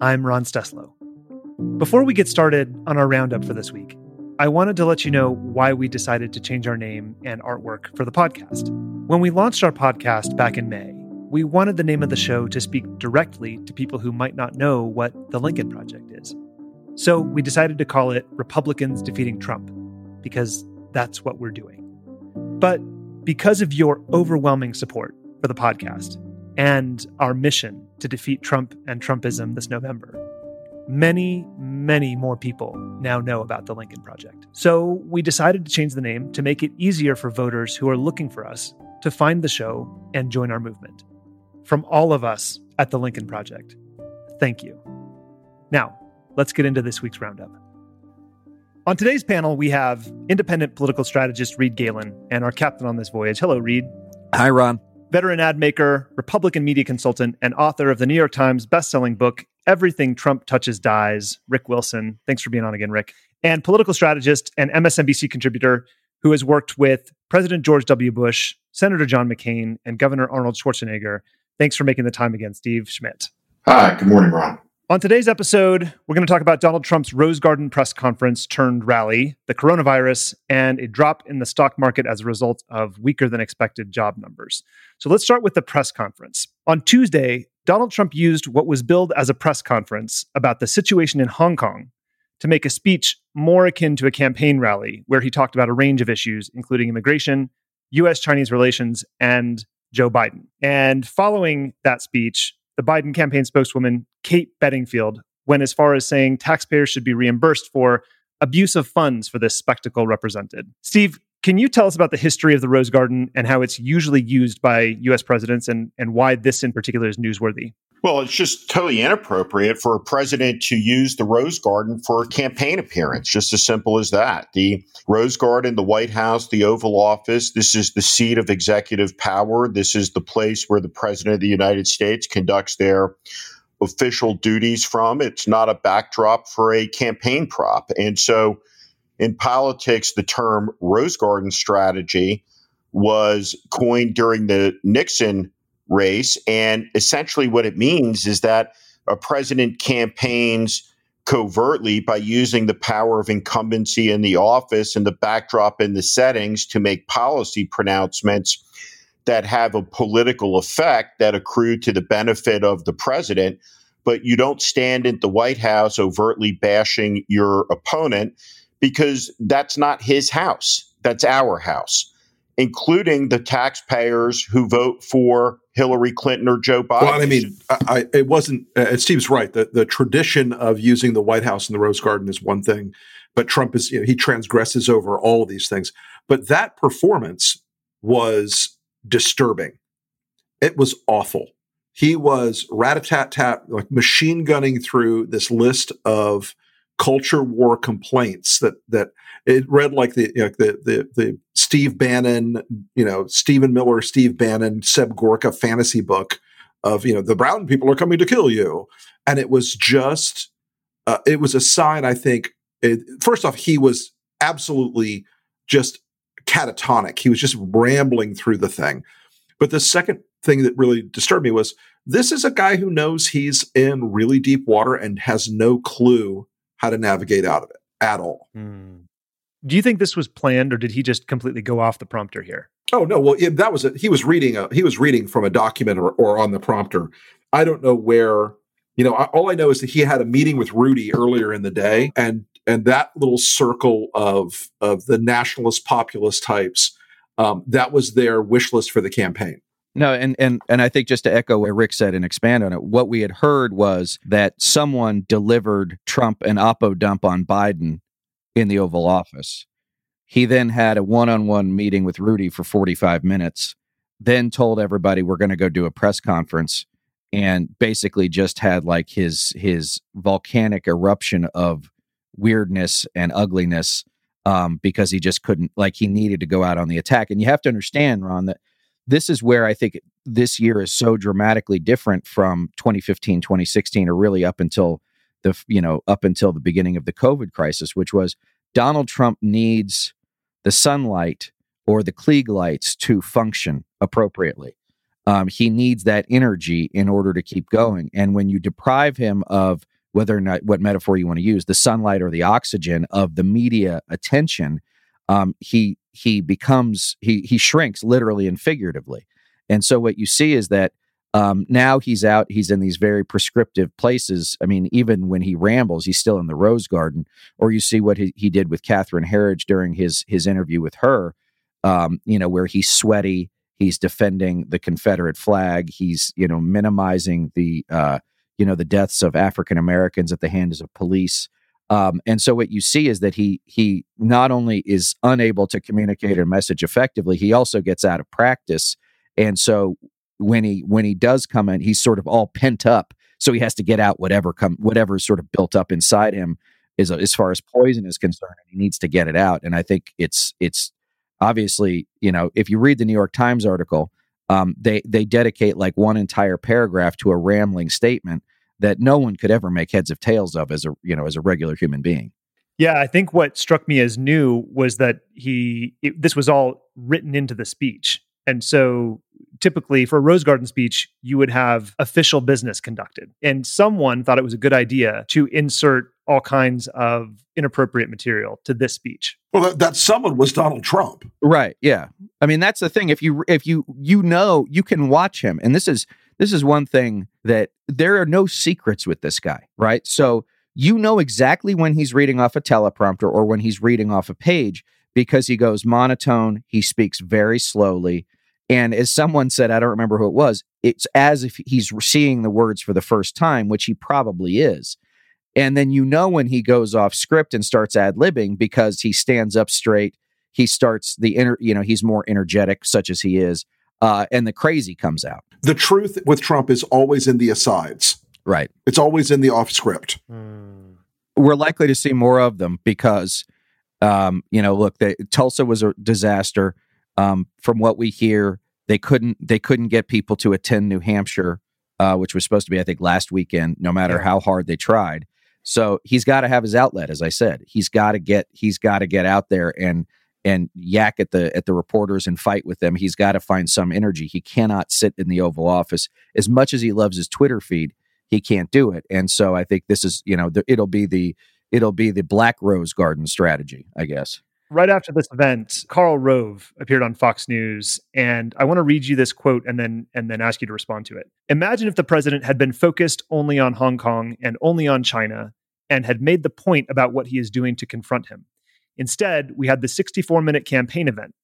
I'm Ron Steslow. Before we get started on our roundup for this week, I wanted to let you know why we decided to change our name and artwork for the podcast. When we launched our podcast back in May, we wanted the name of the show to speak directly to people who might not know what the Lincoln Project is. So we decided to call it Republicans Defeating Trump, because that's what we're doing. But because of your overwhelming support for the podcast, and our mission to defeat Trump and Trumpism this November. Many, many more people now know about the Lincoln Project. So we decided to change the name to make it easier for voters who are looking for us to find the show and join our movement. From all of us at the Lincoln Project, thank you. Now, let's get into this week's roundup. On today's panel, we have independent political strategist Reed Galen and our captain on this voyage. Hello, Reed. Hi, Ron veteran ad maker, Republican media consultant, and author of the New York Times bestselling book, Everything Trump Touches Dies, Rick Wilson. Thanks for being on again, Rick. And political strategist and MSNBC contributor who has worked with President George W. Bush, Senator John McCain, and Governor Arnold Schwarzenegger. Thanks for making the time again, Steve Schmidt. Hi, good morning, Ron. On today's episode, we're going to talk about Donald Trump's Rose Garden press conference turned rally, the coronavirus, and a drop in the stock market as a result of weaker than expected job numbers. So let's start with the press conference. On Tuesday, Donald Trump used what was billed as a press conference about the situation in Hong Kong to make a speech more akin to a campaign rally where he talked about a range of issues, including immigration, US Chinese relations, and Joe Biden. And following that speech, the Biden campaign spokeswoman, Kate Bedingfield, went as far as saying taxpayers should be reimbursed for abuse of funds for this spectacle represented. Steve, can you tell us about the history of the Rose Garden and how it's usually used by US presidents and, and why this in particular is newsworthy? Well, it's just totally inappropriate for a president to use the Rose Garden for a campaign appearance, just as simple as that. The Rose Garden, the White House, the Oval Office, this is the seat of executive power. This is the place where the President of the United States conducts their official duties from. It's not a backdrop for a campaign prop. And so in politics, the term Rose Garden strategy was coined during the Nixon race. And essentially, what it means is that a president campaigns covertly by using the power of incumbency in the office and the backdrop and the settings to make policy pronouncements that have a political effect that accrue to the benefit of the president. But you don't stand at the White House overtly bashing your opponent because that's not his house. That's our house including the taxpayers who vote for Hillary Clinton or Joe Biden. Well, I mean, I, it wasn't. Uh, Steve's right. The the tradition of using the White House and the Rose Garden is one thing, but Trump is you know, he transgresses over all of these things. But that performance was disturbing. It was awful. He was rat a tat tat, like machine gunning through this list of culture war complaints that that it read like the you know, the, the the Steve Bannon, you know, Stephen Miller, Steve Bannon, Seb Gorka fantasy book of you know the brown people are coming to kill you, and it was just uh, it was a sign. I think it, first off, he was absolutely just catatonic. He was just rambling through the thing. But the second thing that really disturbed me was this is a guy who knows he's in really deep water and has no clue how to navigate out of it at all. Mm. Do you think this was planned or did he just completely go off the prompter here? Oh no, well yeah, that was a, he was reading a he was reading from a document or, or on the prompter. I don't know where. You know, I, all I know is that he had a meeting with Rudy earlier in the day, and and that little circle of of the nationalist populist types um, that was their wish list for the campaign. No, and and and I think just to echo what Rick said and expand on it, what we had heard was that someone delivered Trump an oppo dump on Biden in the Oval Office. He then had a one-on-one meeting with Rudy for 45 minutes, then told everybody we're going to go do a press conference and basically just had like his his volcanic eruption of weirdness and ugliness um, because he just couldn't like he needed to go out on the attack and you have to understand ron that this is where i think this year is so dramatically different from 2015 2016 or really up until the you know up until the beginning of the covid crisis which was donald trump needs the sunlight or the klieg lights to function appropriately um, he needs that energy in order to keep going and when you deprive him of whether or not what metaphor you want to use, the sunlight or the oxygen of the media attention, um, he he becomes he he shrinks literally and figuratively. And so what you see is that um, now he's out, he's in these very prescriptive places. I mean, even when he rambles, he's still in the Rose Garden. Or you see what he, he did with Catherine Herridge during his his interview with her, um, you know, where he's sweaty, he's defending the Confederate flag, he's you know minimizing the uh, you know the deaths of African Americans at the hands of police. Um, and so what you see is that he he not only is unable to communicate a message effectively, he also gets out of practice. And so when he when he does come in, he's sort of all pent up. So he has to get out whatever come whatever's sort of built up inside him is as far as poison is concerned. He needs to get it out. And I think it's it's obviously you know if you read the New York Times article, um, they they dedicate like one entire paragraph to a rambling statement that no one could ever make heads of tails of as a you know as a regular human being. Yeah, I think what struck me as new was that he it, this was all written into the speech, and so typically for a Rose Garden speech, you would have official business conducted, and someone thought it was a good idea to insert all kinds of inappropriate material to this speech. Well, that, that someone was Donald Trump. Right. Yeah. I mean, that's the thing. If you if you you know you can watch him, and this is this is one thing that there are no secrets with this guy, right? So you know exactly when he's reading off a teleprompter or when he's reading off a page because he goes monotone, he speaks very slowly. And as someone said, I don't remember who it was, it's as if he's seeing the words for the first time, which he probably is. And then you know when he goes off script and starts ad libbing because he stands up straight. He starts the inner, you know, he's more energetic, such as he is. Uh, and the crazy comes out. The truth with Trump is always in the asides. Right. It's always in the off script. Mm. We're likely to see more of them because, um, you know, look, they, Tulsa was a disaster. Um, from what we hear, they couldn't they couldn't get people to attend New Hampshire, uh, which was supposed to be, I think, last weekend. No matter yeah. how hard they tried, so he's got to have his outlet, as I said. He's got to get he's got to get out there and and yak at the at the reporters and fight with them. He's got to find some energy. He cannot sit in the Oval Office as much as he loves his Twitter feed. He can't do it, and so I think this is you know the, it'll be the it'll be the Black Rose Garden strategy, I guess. Right after this event, Karl Rove appeared on Fox News, and I want to read you this quote and then and then ask you to respond to it. Imagine if the president had been focused only on Hong Kong and only on China, and had made the point about what he is doing to confront him. Instead, we had the 64 minute campaign event.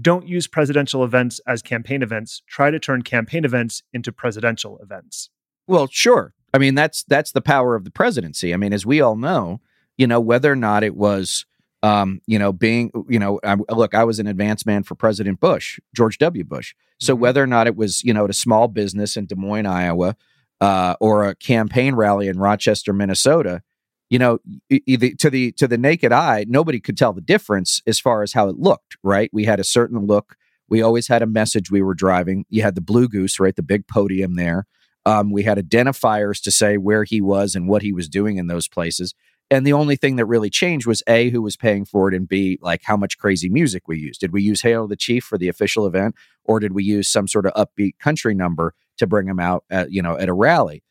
Don't use presidential events as campaign events. Try to turn campaign events into presidential events. Well, sure. I mean, that's that's the power of the presidency. I mean, as we all know, you know, whether or not it was um, you know, being, you know, I, look, I was an advance man for President Bush, George W. Bush. So mm-hmm. whether or not it was, you know, at a small business in Des Moines, Iowa, uh, or a campaign rally in Rochester, Minnesota, you know to the to the naked eye nobody could tell the difference as far as how it looked right we had a certain look we always had a message we were driving you had the blue goose right the big podium there um, we had identifiers to say where he was and what he was doing in those places and the only thing that really changed was a who was paying for it and b like how much crazy music we used. Did we use hail the chief for the official event or did we use some sort of upbeat country number to bring him out at you know at a rally?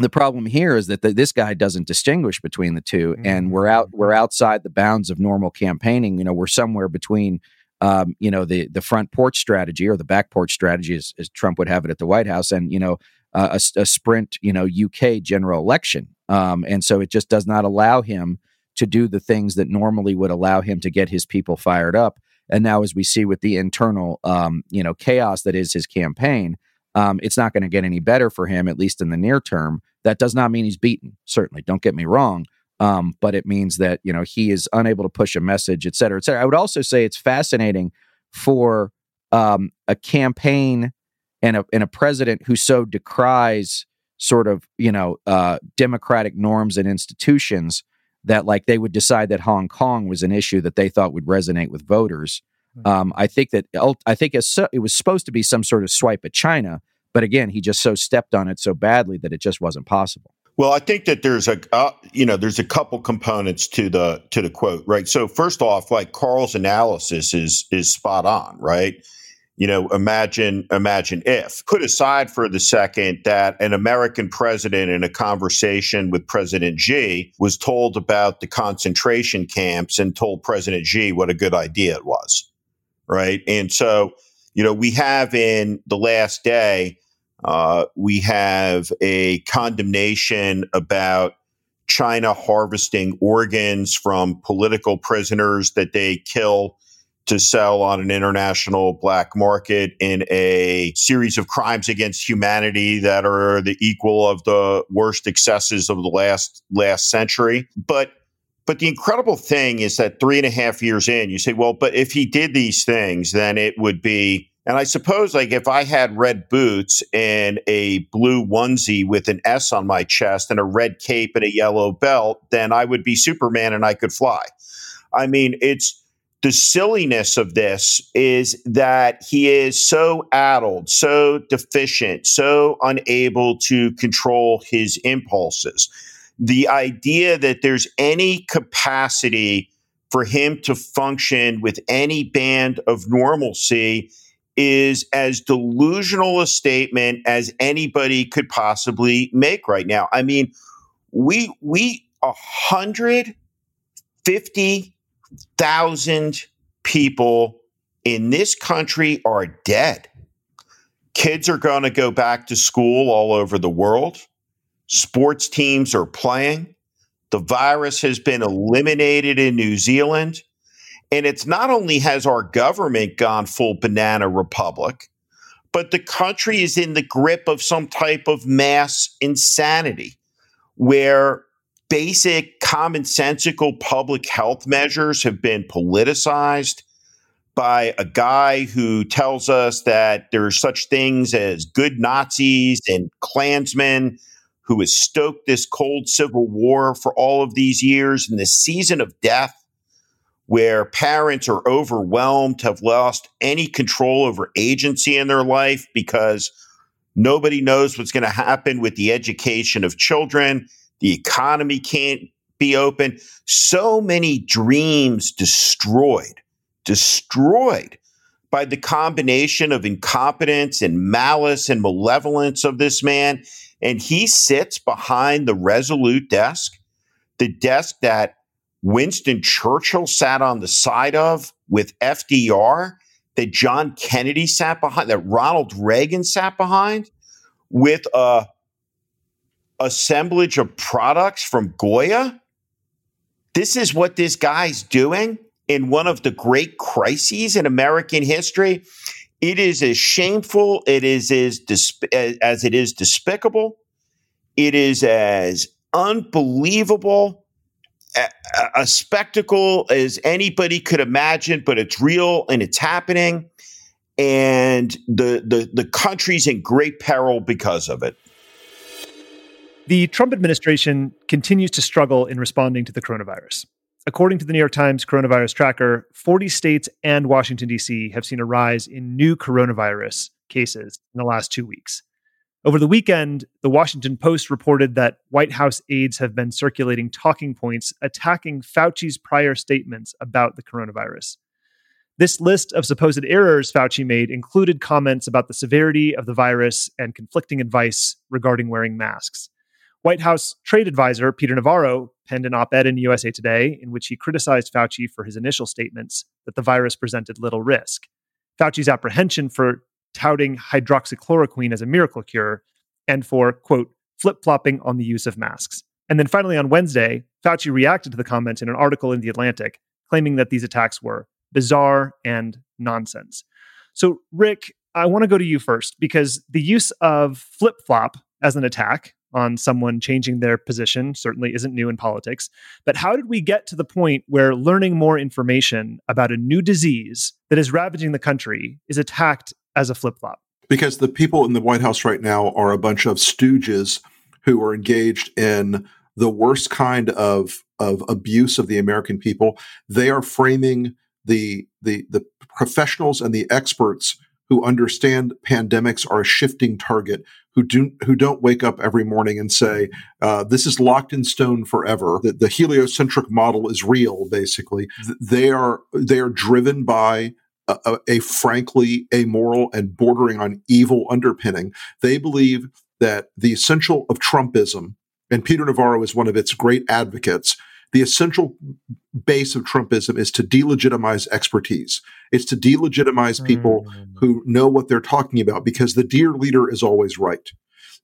The problem here is that the, this guy doesn't distinguish between the 2 mm-hmm. and we're out we're outside the bounds of normal campaigning. You know we're somewhere between um, you know, the the front porch strategy or the back porch strategy, as, as Trump would have it at the White House, and you know, uh, a, a, sprint, you know, UK general election, um, and so it just does not allow him to do the things that normally would allow him to get his people fired up. And now, as we see with the internal, um, you know, chaos that is his campaign, um, it's not going to get any better for him, at least in the near term. That does not mean he's beaten. Certainly, don't get me wrong. Um, but it means that you know he is unable to push a message, et cetera, et cetera. I would also say it's fascinating for um, a campaign and a and a president who so decries sort of you know uh, democratic norms and institutions that like they would decide that Hong Kong was an issue that they thought would resonate with voters. Hmm. Um, I think that I think it was supposed to be some sort of swipe at China, but again, he just so stepped on it so badly that it just wasn't possible. Well, I think that there's a uh, you know there's a couple components to the to the quote, right? So first off, like Karl's analysis is is spot on, right? You know, imagine, imagine if. Put aside for the second that an American president in a conversation with President Xi was told about the concentration camps and told President Xi what a good idea it was. Right. And so, you know, we have in the last day, uh, we have a condemnation about China harvesting organs from political prisoners that they kill to sell on an international black market in a series of crimes against humanity that are the equal of the worst excesses of the last last century. But but the incredible thing is that three and a half years in, you say, well, but if he did these things, then it would be. And I suppose, like, if I had red boots and a blue onesie with an S on my chest and a red cape and a yellow belt, then I would be Superman and I could fly. I mean, it's the silliness of this is that he is so addled, so deficient, so unable to control his impulses. The idea that there's any capacity for him to function with any band of normalcy is as delusional a statement as anybody could possibly make right now. I mean, we we 150 thousand people in this country are dead. Kids are going to go back to school all over the world. Sports teams are playing. The virus has been eliminated in New Zealand. And it's not only has our government gone full banana republic, but the country is in the grip of some type of mass insanity where basic commonsensical public health measures have been politicized by a guy who tells us that there are such things as good Nazis and Klansmen who has stoked this cold civil war for all of these years. And the season of death where parents are overwhelmed, have lost any control over agency in their life because nobody knows what's going to happen with the education of children the economy can't be open. So many dreams destroyed, destroyed by the combination of incompetence and malice and malevolence of this man. And he sits behind the resolute desk, the desk that Winston Churchill sat on the side of with FDR, that John Kennedy sat behind, that Ronald Reagan sat behind with a assemblage of products from Goya. This is what this guy's doing in one of the great crises in American history. It is as shameful, it is as, as it is despicable. It is as unbelievable a, a spectacle as anybody could imagine, but it's real and it's happening. And the, the, the country's in great peril because of it. The Trump administration continues to struggle in responding to the coronavirus. According to the New York Times coronavirus tracker, 40 states and Washington, D.C. have seen a rise in new coronavirus cases in the last two weeks. Over the weekend, the Washington Post reported that White House aides have been circulating talking points attacking Fauci's prior statements about the coronavirus. This list of supposed errors Fauci made included comments about the severity of the virus and conflicting advice regarding wearing masks. White House trade advisor Peter Navarro penned an op ed in USA Today in which he criticized Fauci for his initial statements that the virus presented little risk. Fauci's apprehension for touting hydroxychloroquine as a miracle cure and for, quote, flip flopping on the use of masks. And then finally on Wednesday, Fauci reacted to the comments in an article in The Atlantic, claiming that these attacks were bizarre and nonsense. So, Rick, I want to go to you first because the use of flip flop as an attack on someone changing their position certainly isn't new in politics. But how did we get to the point where learning more information about a new disease that is ravaging the country is attacked as a flip flop? Because the people in the White House right now are a bunch of stooges who are engaged in the worst kind of, of abuse of the American people. They are framing the, the, the professionals and the experts who understand pandemics are a shifting target, who do who don't wake up every morning and say uh, this is locked in stone forever. That the heliocentric model is real. Basically, they are they are driven by a, a, frankly amoral and bordering on evil underpinning. They believe that the essential of Trumpism, and Peter Navarro is one of its great advocates, the essential base of Trumpism is to delegitimize expertise. It's to delegitimize people mm. who know what they're talking about because the dear leader is always right.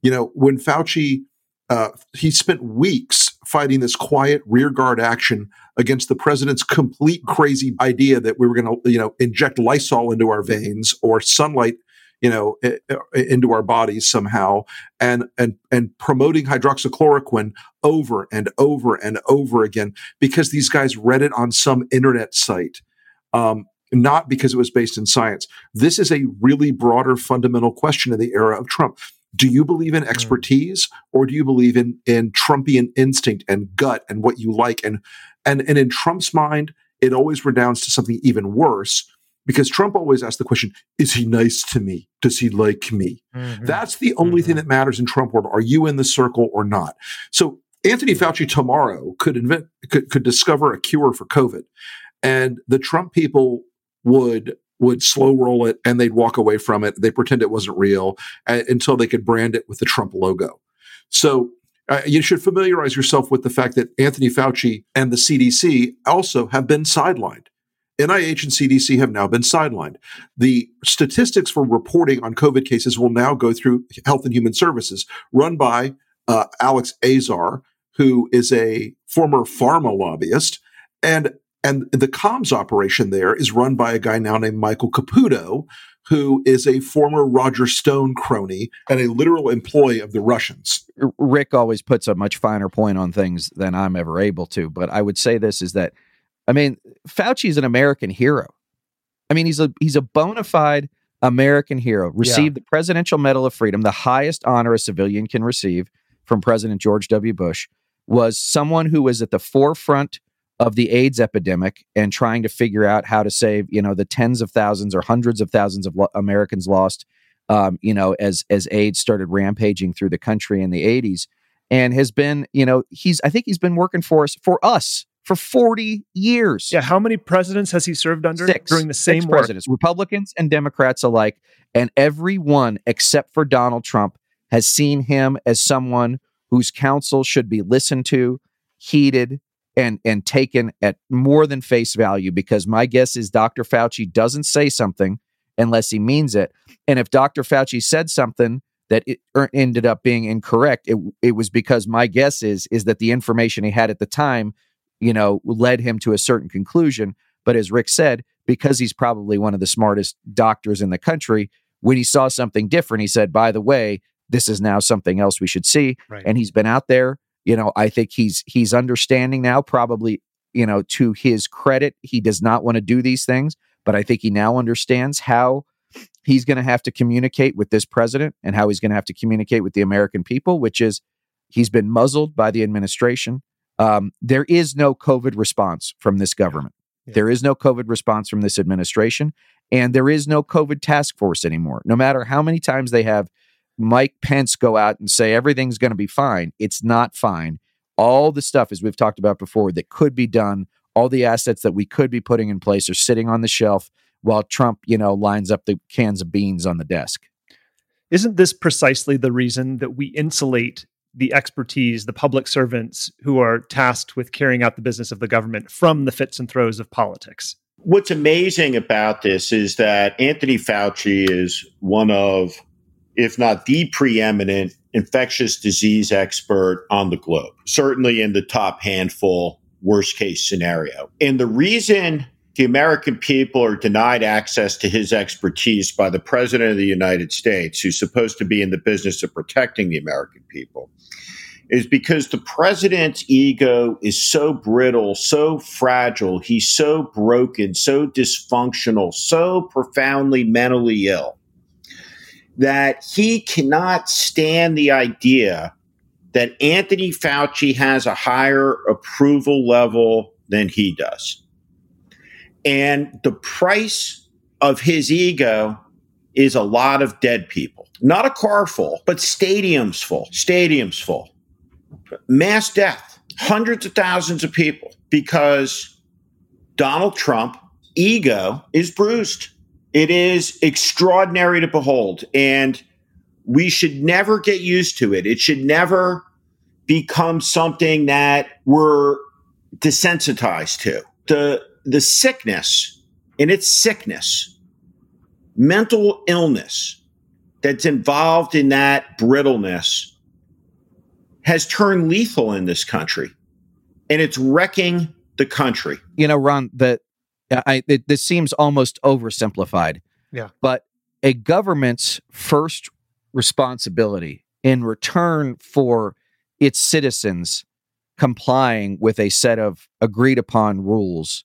You know, when Fauci, uh, he spent weeks fighting this quiet rearguard action against the president's complete crazy idea that we were going to, you know, inject Lysol into our veins or sunlight you know, into our bodies somehow, and and and promoting hydroxychloroquine over and over and over again because these guys read it on some internet site. Um, not because it was based in science. This is a really broader fundamental question in the era of Trump. Do you believe in hmm. expertise or do you believe in, in Trumpian instinct and gut and what you like? And, and, and in Trump's mind, it always redounds to something even worse, because Trump always asks the question, is he nice to me? Does he like me? Mm-hmm. That's the only mm-hmm. thing that matters in Trump world. Are you in the circle or not? So Anthony Fauci tomorrow could invent, could, could discover a cure for COVID and the Trump people would would slow roll it and they'd walk away from it. They pretend it wasn't real uh, until they could brand it with the Trump logo. So uh, you should familiarize yourself with the fact that Anthony Fauci and the CDC also have been sidelined. NIH and CDC have now been sidelined. The statistics for reporting on COVID cases will now go through Health and Human Services, run by uh, Alex Azar, who is a former pharma lobbyist. And, and the comms operation there is run by a guy now named Michael Caputo, who is a former Roger Stone crony and a literal employee of the Russians. Rick always puts a much finer point on things than I'm ever able to. But I would say this is that I mean, Fauci is an American hero. I mean, he's a he's a bona fide American hero. Received yeah. the Presidential Medal of Freedom, the highest honor a civilian can receive from President George W. Bush. Was someone who was at the forefront of the AIDS epidemic and trying to figure out how to save, you know, the tens of thousands or hundreds of thousands of lo- Americans lost, um, you know, as as AIDS started rampaging through the country in the 80s, and has been, you know, he's I think he's been working for us for us for 40 years. Yeah, how many presidents has he served under Six. during the same Six presidents, Republicans and Democrats alike, and every one except for Donald Trump has seen him as someone whose counsel should be listened to, heeded, and and taken at more than face value because my guess is Dr. Fauci doesn't say something unless he means it. And if Dr. Fauci said something that it er, ended up being incorrect, it, it was because my guess is is that the information he had at the time you know, led him to a certain conclusion. But as Rick said, because he's probably one of the smartest doctors in the country, when he saw something different, he said, by the way, this is now something else we should see. Right. And he's been out there. You know, I think he's he's understanding now, probably, you know, to his credit, he does not want to do these things, but I think he now understands how he's going to have to communicate with this president and how he's going to have to communicate with the American people, which is he's been muzzled by the administration. Um, there is no COVID response from this government. Yeah. There is no COVID response from this administration. And there is no COVID task force anymore. No matter how many times they have Mike Pence go out and say everything's going to be fine, it's not fine. All the stuff, as we've talked about before, that could be done, all the assets that we could be putting in place are sitting on the shelf while Trump, you know, lines up the cans of beans on the desk. Isn't this precisely the reason that we insulate the expertise, the public servants who are tasked with carrying out the business of the government from the fits and throes of politics. What's amazing about this is that Anthony Fauci is one of, if not the preeminent infectious disease expert on the globe, certainly in the top handful, worst case scenario. And the reason the American people are denied access to his expertise by the president of the United States, who's supposed to be in the business of protecting the American people, is because the president's ego is so brittle, so fragile, he's so broken, so dysfunctional, so profoundly mentally ill that he cannot stand the idea that Anthony Fauci has a higher approval level than he does. And the price of his ego is a lot of dead people. Not a car full, but stadiums full, stadiums full. Mass death, hundreds of thousands of people because Donald Trump ego is bruised. It is extraordinary to behold and we should never get used to it. It should never become something that we're desensitized to. The the sickness and its sickness, mental illness that's involved in that brittleness has turned lethal in this country and it's wrecking the country. You know, Ron, that I it, this seems almost oversimplified. Yeah. But a government's first responsibility in return for its citizens complying with a set of agreed upon rules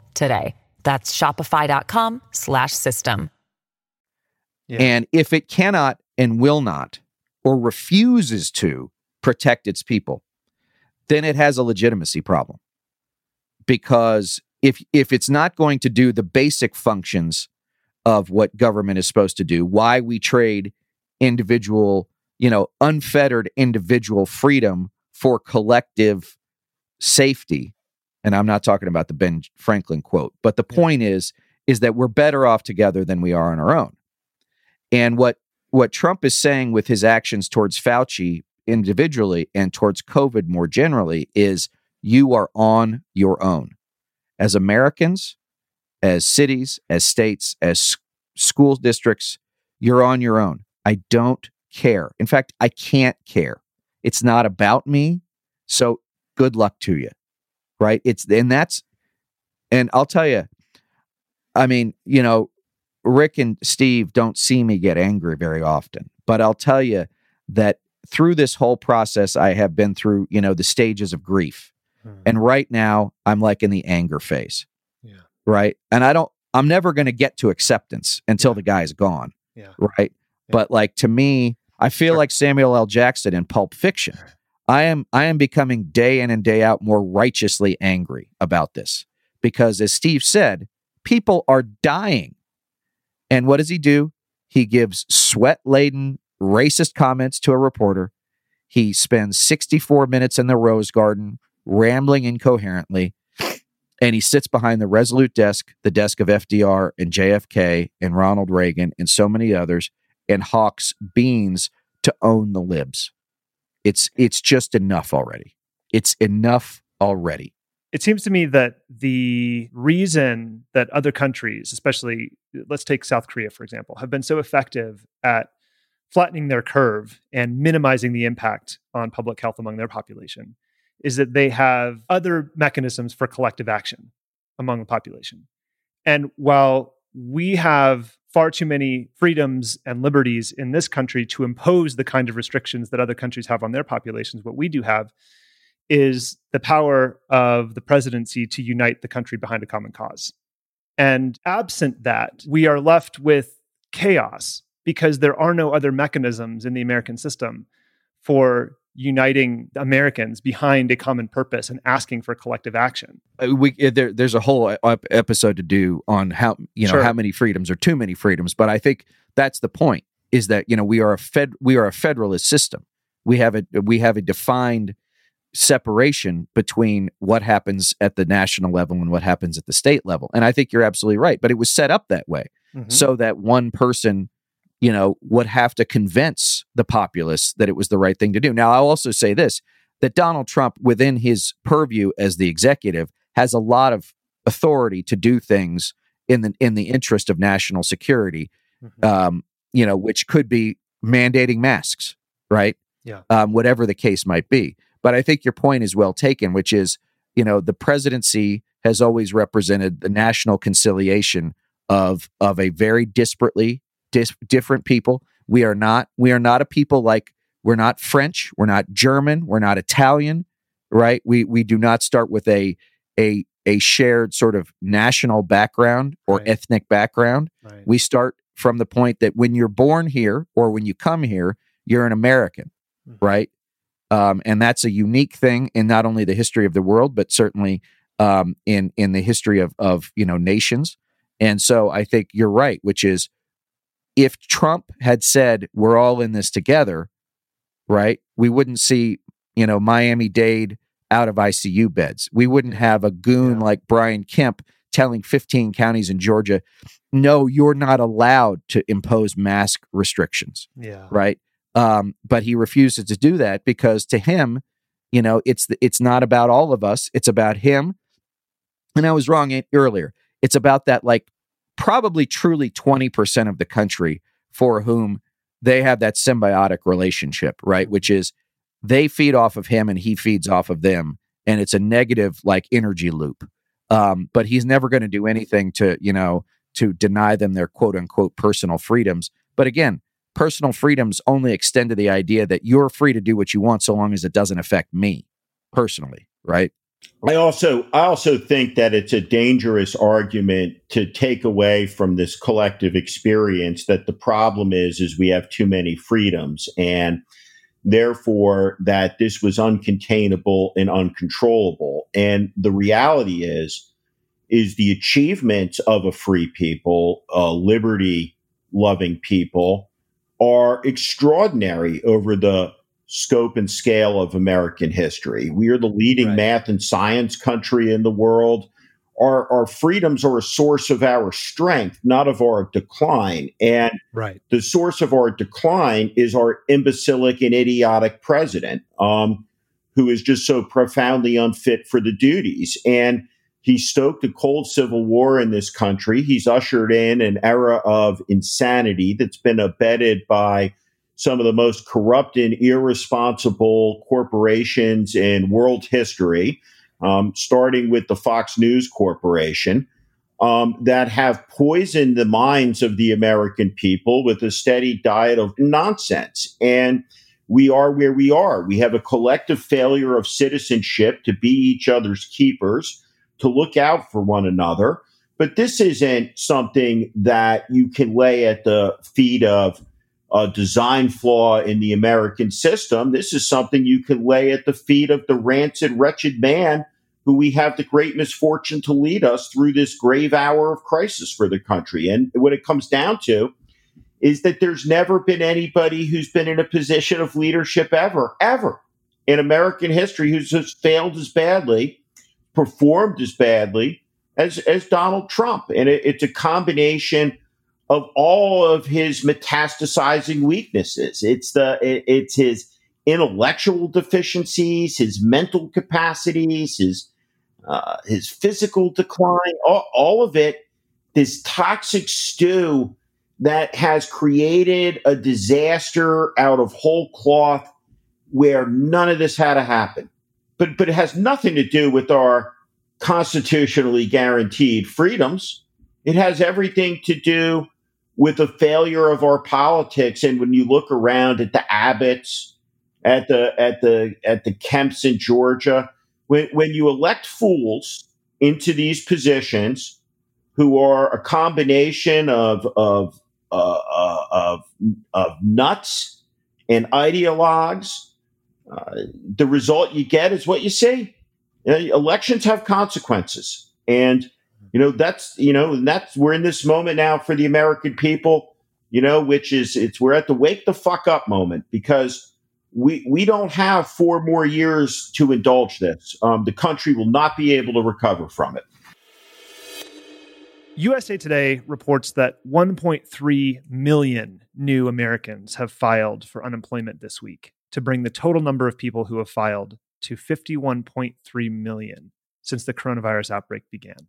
today. That's shopify.com slash system. Yeah. And if it cannot and will not or refuses to protect its people, then it has a legitimacy problem. Because if if it's not going to do the basic functions of what government is supposed to do, why we trade individual, you know, unfettered individual freedom for collective safety, and I'm not talking about the Ben Franklin quote, but the point is is that we're better off together than we are on our own. And what what Trump is saying with his actions towards Fauci individually and towards COVID more generally is you are on your own. As Americans, as cities, as states, as school districts, you're on your own. I don't care. In fact, I can't care. It's not about me. So good luck to you right? It's and that's and I'll tell you, I mean, you know, Rick and Steve don't see me get angry very often, but I'll tell you that through this whole process, I have been through, you know, the stages of grief. Hmm. And right now, I'm like in the anger phase. Yeah. Right. And I don't, I'm never going to get to acceptance until the guy's gone. Yeah. Right. Yeah. But like to me, I feel sure. like Samuel L. Jackson in Pulp Fiction. I am I am becoming day in and day out more righteously angry about this because as Steve said, people are dying. And what does he do? He gives sweat-laden racist comments to a reporter. He spends 64 minutes in the Rose Garden rambling incoherently and he sits behind the resolute desk, the desk of FDR and JFK and Ronald Reagan and so many others, and hawks beans to own the libs. It's it's just enough already. It's enough already. It seems to me that the reason that other countries, especially let's take South Korea for example, have been so effective at flattening their curve and minimizing the impact on public health among their population is that they have other mechanisms for collective action among the population. And while we have far too many freedoms and liberties in this country to impose the kind of restrictions that other countries have on their populations. What we do have is the power of the presidency to unite the country behind a common cause. And absent that, we are left with chaos because there are no other mechanisms in the American system for uniting Americans behind a common purpose and asking for collective action. Uh, we uh, there, there's a whole episode to do on how you know sure. how many freedoms or too many freedoms, but I think that's the point is that you know we are a fed we are a federalist system. We have a we have a defined separation between what happens at the national level and what happens at the state level. And I think you're absolutely right, but it was set up that way mm-hmm. so that one person you know, would have to convince the populace that it was the right thing to do. Now, I'll also say this that Donald Trump, within his purview as the executive, has a lot of authority to do things in the in the interest of national security. Mm-hmm. Um, you know, which could be mandating masks, right? Yeah. Um, whatever the case might be. But I think your point is well taken, which is, you know, the presidency has always represented the national conciliation of of a very disparately dis- different people. We are not we are not a people like we're not French, we're not German, we're not Italian, right? We we do not start with a a a shared sort of national background or right. ethnic background. Right. We start from the point that when you're born here or when you come here, you're an American, mm-hmm. right? Um, and that's a unique thing in not only the history of the world, but certainly um, in in the history of of you know nations. And so I think you're right, which is if Trump had said we're all in this together, right? We wouldn't see, you know, Miami Dade out of ICU beds. We wouldn't have a goon yeah. like Brian Kemp telling 15 counties in Georgia, no, you're not allowed to impose mask restrictions. Yeah. Right. Um, but he refuses to do that because to him, you know, it's the, it's not about all of us. It's about him. And I was wrong earlier. It's about that like probably truly 20% of the country for whom they have that symbiotic relationship, right? Which is they feed off of him and he feeds off of them. And it's a negative like energy loop. Um, but he's never going to do anything to, you know, to deny them their quote unquote personal freedoms. But again, personal freedoms only extend to the idea that you're free to do what you want so long as it doesn't affect me personally, right? I also I also think that it's a dangerous argument to take away from this collective experience that the problem is is we have too many freedoms and therefore that this was uncontainable and uncontrollable. And the reality is is the achievements of a free people a liberty loving people are extraordinary over the scope and scale of American history. We are the leading right. math and science country in the world. Our, our freedoms are a source of our strength, not of our decline. And right. the source of our decline is our imbecilic and idiotic president, um, who is just so profoundly unfit for the duties. And he stoked a cold civil war in this country. He's ushered in an era of insanity that's been abetted by some of the most corrupt and irresponsible corporations in world history, um, starting with the Fox News Corporation, um, that have poisoned the minds of the American people with a steady diet of nonsense. And we are where we are. We have a collective failure of citizenship to be each other's keepers, to look out for one another. But this isn't something that you can lay at the feet of a design flaw in the American system. This is something you can lay at the feet of the rancid, wretched man who we have the great misfortune to lead us through this grave hour of crisis for the country. And what it comes down to is that there's never been anybody who's been in a position of leadership ever, ever in American history who's failed as badly, performed as badly as, as Donald Trump. And it, it's a combination of all of his metastasizing weaknesses. It's the it, it's his intellectual deficiencies, his mental capacities, his uh, his physical decline, all, all of it. This toxic stew that has created a disaster out of whole cloth where none of this had to happen. But but it has nothing to do with our constitutionally guaranteed freedoms. It has everything to do with the failure of our politics. And when you look around at the Abbotts, at the at the at the Kemps in Georgia, when when you elect fools into these positions who are a combination of of uh, uh, of, of nuts and ideologues, uh, the result you get is what you see. You know, elections have consequences, and you know that's you know that's we're in this moment now for the American people. You know, which is it's we're at the wake the fuck up moment because we we don't have four more years to indulge this. Um, the country will not be able to recover from it. USA Today reports that 1.3 million new Americans have filed for unemployment this week to bring the total number of people who have filed to 51.3 million since the coronavirus outbreak began.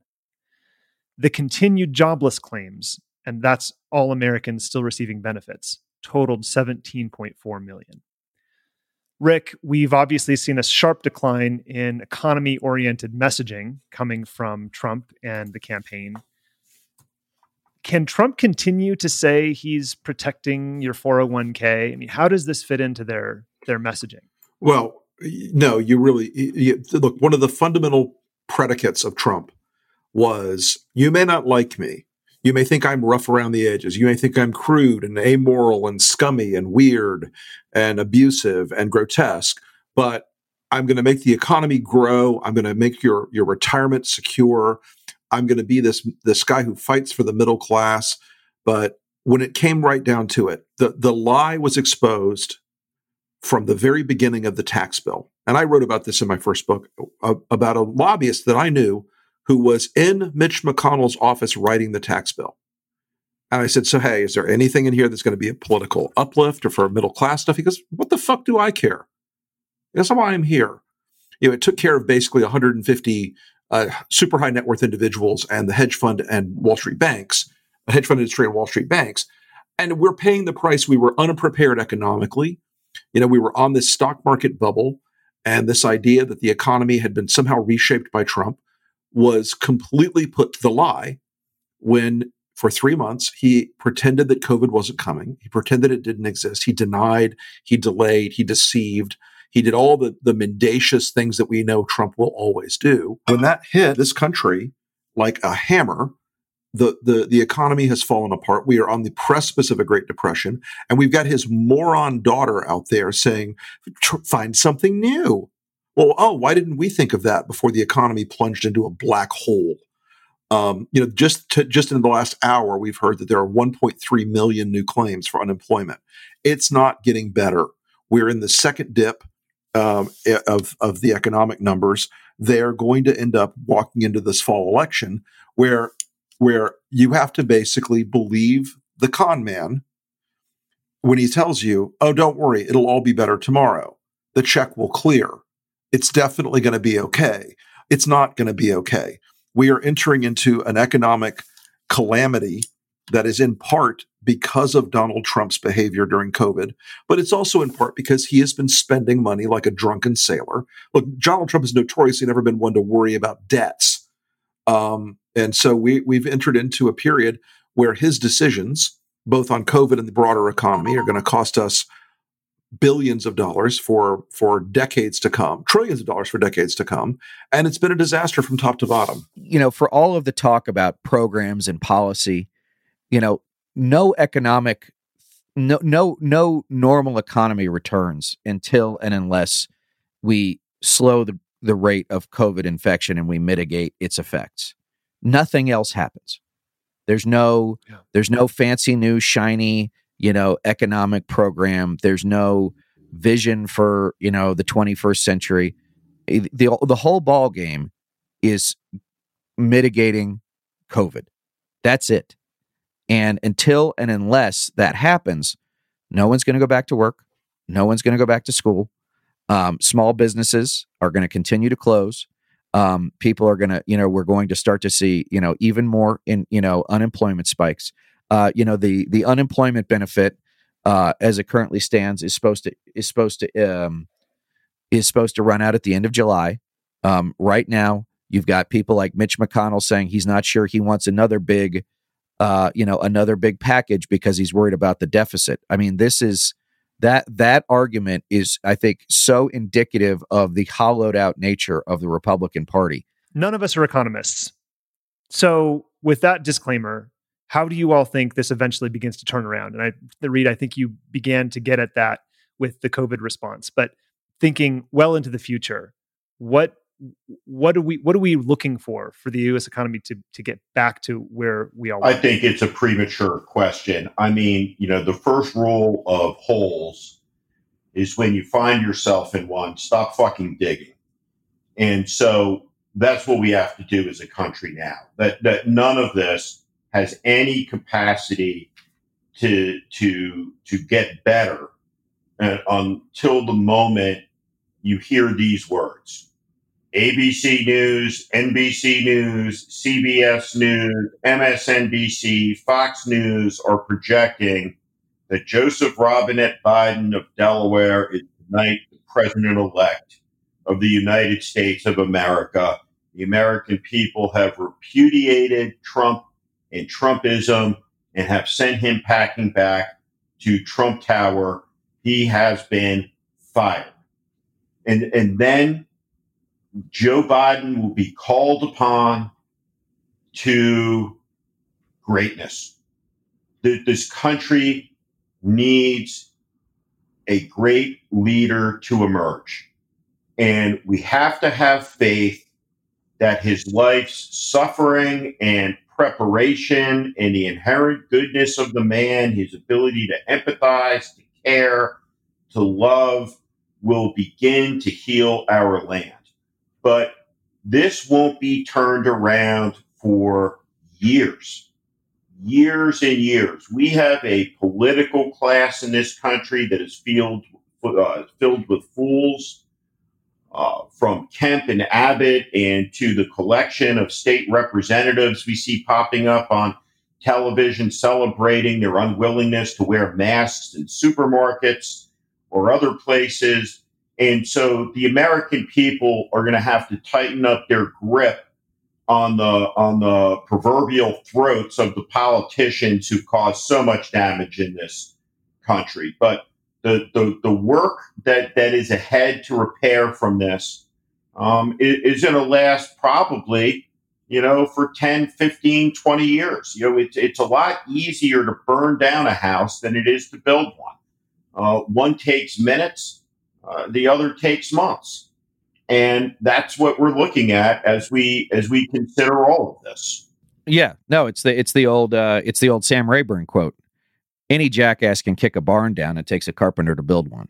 The continued jobless claims, and that's all Americans still receiving benefits, totaled 17.4 million. Rick, we've obviously seen a sharp decline in economy oriented messaging coming from Trump and the campaign. Can Trump continue to say he's protecting your 401k? I mean, how does this fit into their their messaging? Well, no, you really you, look. One of the fundamental predicates of Trump was you may not like me. You may think I'm rough around the edges. You may think I'm crude and amoral and scummy and weird and abusive and grotesque, but I'm going to make the economy grow. I'm going to make your your retirement secure. I'm going to be this this guy who fights for the middle class. But when it came right down to it, the the lie was exposed from the very beginning of the tax bill. And I wrote about this in my first book uh, about a lobbyist that I knew who was in Mitch McConnell's office writing the tax bill. And I said, So, hey, is there anything in here that's going to be a political uplift or for middle class stuff? He goes, What the fuck do I care? That's why I'm here. You know, it took care of basically 150 uh, super high net worth individuals and the hedge fund and Wall Street banks, the hedge fund industry and Wall Street banks. And we're paying the price. We were unprepared economically. You know, we were on this stock market bubble, and this idea that the economy had been somehow reshaped by Trump was completely put to the lie when for three months he pretended that COVID wasn't coming. He pretended it didn't exist. He denied, he delayed, he deceived. He did all the, the mendacious things that we know Trump will always do. When that hit this country like a hammer, the, the, the economy has fallen apart. We are on the precipice of a Great Depression. And we've got his moron daughter out there saying, find something new. Well, oh, why didn't we think of that before the economy plunged into a black hole? Um, you know, just to, just in the last hour, we've heard that there are 1.3 million new claims for unemployment. It's not getting better. We're in the second dip um, of of the economic numbers. They're going to end up walking into this fall election where where you have to basically believe the con man when he tells you, "Oh, don't worry, it'll all be better tomorrow. The check will clear. It's definitely going to be okay." It's not going to be okay. We are entering into an economic calamity that is in part because of Donald Trump's behavior during COVID, but it's also in part because he has been spending money like a drunken sailor. Look, Donald Trump has notoriously never been one to worry about debts. Um, and so we, we've entered into a period where his decisions, both on COVID and the broader economy, are going to cost us billions of dollars for for decades to come, trillions of dollars for decades to come, and it's been a disaster from top to bottom. You know, for all of the talk about programs and policy, you know, no economic no no no normal economy returns until and unless we slow the, the rate of covid infection and we mitigate its effects nothing else happens there's no yeah. there's no fancy new shiny you know economic program there's no vision for you know the 21st century the the whole ball game is mitigating covid that's it and until and unless that happens, no one's going to go back to work. No one's going to go back to school. Um, small businesses are going to continue to close. Um, people are going to, you know, we're going to start to see, you know, even more in, you know, unemployment spikes. Uh, you know, the the unemployment benefit uh, as it currently stands is supposed to is supposed to um, is supposed to run out at the end of July. Um, right now, you've got people like Mitch McConnell saying he's not sure he wants another big uh, you know, another big package because he's worried about the deficit. I mean, this is that that argument is, I think, so indicative of the hollowed out nature of the Republican Party. None of us are economists. So, with that disclaimer, how do you all think this eventually begins to turn around? And I, the Reed, I think you began to get at that with the COVID response. But thinking well into the future, what what are we what are we looking for for the U.S. economy to to get back to where we are? I think it's a premature question. I mean, you know, the first rule of holes is when you find yourself in one, stop fucking digging. And so that's what we have to do as a country now. That that none of this has any capacity to to to get better uh, until the moment you hear these words ABC News, NBC News, CBS News, MSNBC, Fox News are projecting that Joseph Robinette Biden of Delaware is tonight the president elect of the United States of America. The American people have repudiated Trump and Trumpism and have sent him packing back to Trump Tower. He has been fired. And, and then Joe Biden will be called upon to greatness. This country needs a great leader to emerge. And we have to have faith that his life's suffering and preparation and the inherent goodness of the man, his ability to empathize, to care, to love, will begin to heal our land. But this won't be turned around for years, years and years. We have a political class in this country that is filled, uh, filled with fools. Uh, from Kemp and Abbott and to the collection of state representatives we see popping up on television celebrating their unwillingness to wear masks in supermarkets or other places and so the American people are going to have to tighten up their grip on the on the proverbial throats of the politicians who caused so much damage in this country. But the the, the work that, that is ahead to repair from this um, is, going to last probably, you know, for 10, 15, 20 years. You know, it's, it's a lot easier to burn down a house than it is to build one. Uh, one takes minutes uh, the other takes months. And that's what we're looking at as we as we consider all of this. Yeah, no, it's the it's the old uh, it's the old Sam Rayburn quote. Any jackass can kick a barn down. It takes a carpenter to build one.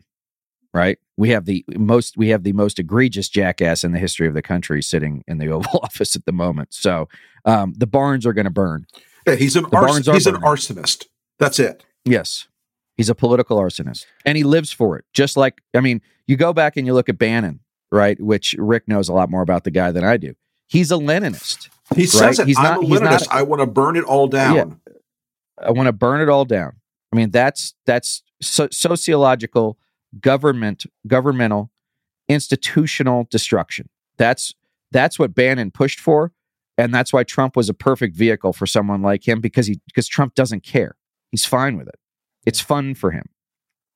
Right? We have the most we have the most egregious jackass in the history of the country sitting in the Oval Office at the moment. So um, the barns are going to burn. Yeah, he's an ars- he's burning. an arsonist. That's it. Yes. He's a political arsonist and he lives for it. Just like, I mean, you go back and you look at Bannon, right? Which Rick knows a lot more about the guy than I do. He's a Leninist. He says it. He's I'm not, a Leninist. Not, I want to burn it all down. Yeah, I want to burn it all down. I mean, that's that's so- sociological, government, governmental, institutional destruction. That's that's what Bannon pushed for, and that's why Trump was a perfect vehicle for someone like him because he because Trump doesn't care. He's fine with it. It's fun for him,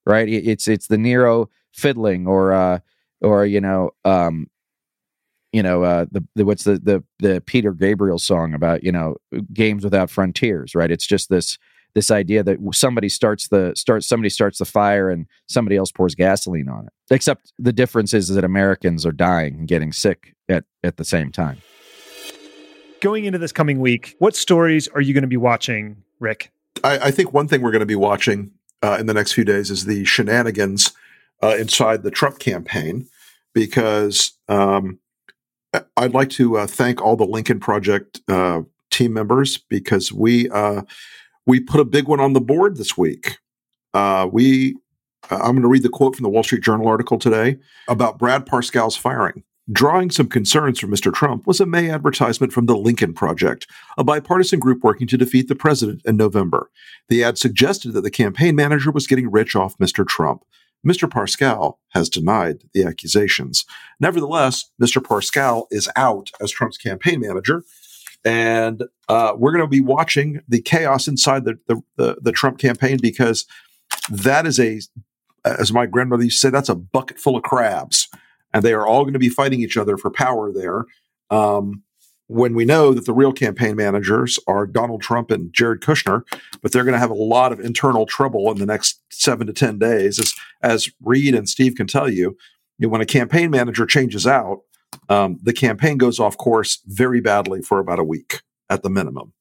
right? It's it's the Nero fiddling or uh, or you know um, you know uh, the, the what's the the the Peter Gabriel song about you know games without frontiers, right? It's just this this idea that somebody starts the starts somebody starts the fire and somebody else pours gasoline on it. Except the difference is that Americans are dying and getting sick at at the same time. Going into this coming week, what stories are you going to be watching, Rick? I, I think one thing we're going to be watching uh, in the next few days is the shenanigans uh, inside the Trump campaign, because um, I'd like to uh, thank all the Lincoln Project uh, team members because we uh, we put a big one on the board this week. Uh, we I'm going to read the quote from the Wall Street Journal article today about Brad Parscale's firing. Drawing some concerns from Mr. Trump was a May advertisement from the Lincoln Project, a bipartisan group working to defeat the president in November. The ad suggested that the campaign manager was getting rich off Mr. Trump. Mr. Parscale has denied the accusations. Nevertheless, Mr. Parscale is out as Trump's campaign manager, and uh, we're going to be watching the chaos inside the, the, the, the Trump campaign because that is a, as my grandmother used to say, that's a bucket full of crabs and they are all going to be fighting each other for power there. Um, when we know that the real campaign managers are Donald Trump and Jared Kushner, but they're going to have a lot of internal trouble in the next seven to 10 days. As, as Reed and Steve can tell you, when a campaign manager changes out, um, the campaign goes off course very badly for about a week at the minimum.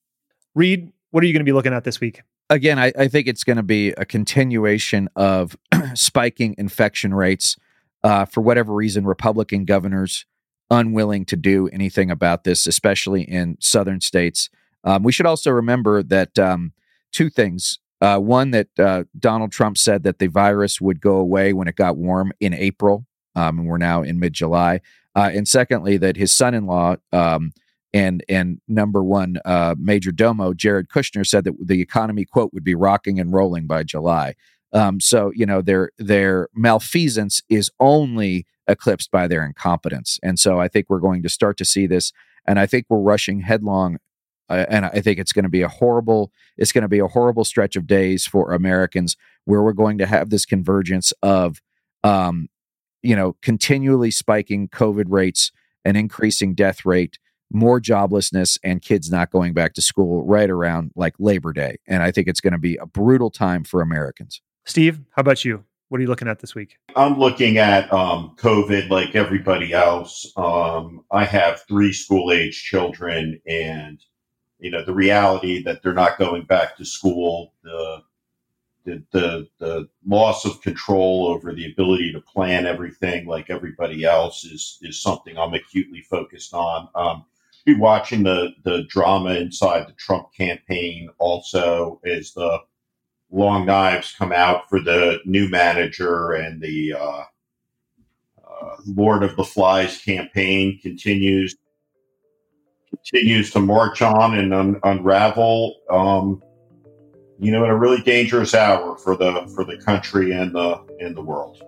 Reed, what are you going to be looking at this week? Again, I, I think it's going to be a continuation of spiking infection rates. Uh, for whatever reason, Republican governors unwilling to do anything about this, especially in southern states. Um, we should also remember that um, two things. Uh, one, that uh, Donald Trump said that the virus would go away when it got warm in April, um, and we're now in mid July. Uh, and secondly, that his son in law um, and and number one uh, major domo Jared Kushner said that the economy quote would be rocking and rolling by July. Um, so you know their their malfeasance is only eclipsed by their incompetence, and so I think we're going to start to see this, and I think we're rushing headlong. Uh, and I think it's going to be a horrible. It's going to be a horrible stretch of days for Americans, where we're going to have this convergence of, um, you know, continually spiking COVID rates and increasing death rate, more joblessness, and kids not going back to school right around like Labor Day. And I think it's going to be a brutal time for Americans. Steve, how about you? What are you looking at this week? I'm looking at um, COVID like everybody else. Um, I have three school age children, and you know the reality that they're not going back to school, the the, the, the loss of control over the ability to plan everything like everybody else is is something I'm acutely focused on. Um, be watching the the drama inside the Trump campaign also as the long knives come out for the new manager and the uh, uh, Lord of the Flies campaign continues continues to march on and un- unravel. Um, you know, in a really dangerous hour for the for the country and the and the world.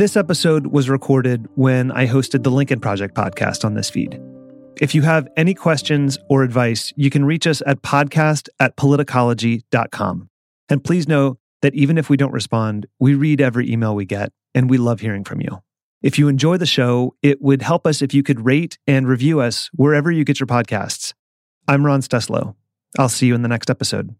This episode was recorded when I hosted the Lincoln Project podcast on this feed. If you have any questions or advice, you can reach us at podcast at politicology.com. And please know that even if we don't respond, we read every email we get and we love hearing from you. If you enjoy the show, it would help us if you could rate and review us wherever you get your podcasts. I'm Ron Steslow. I'll see you in the next episode.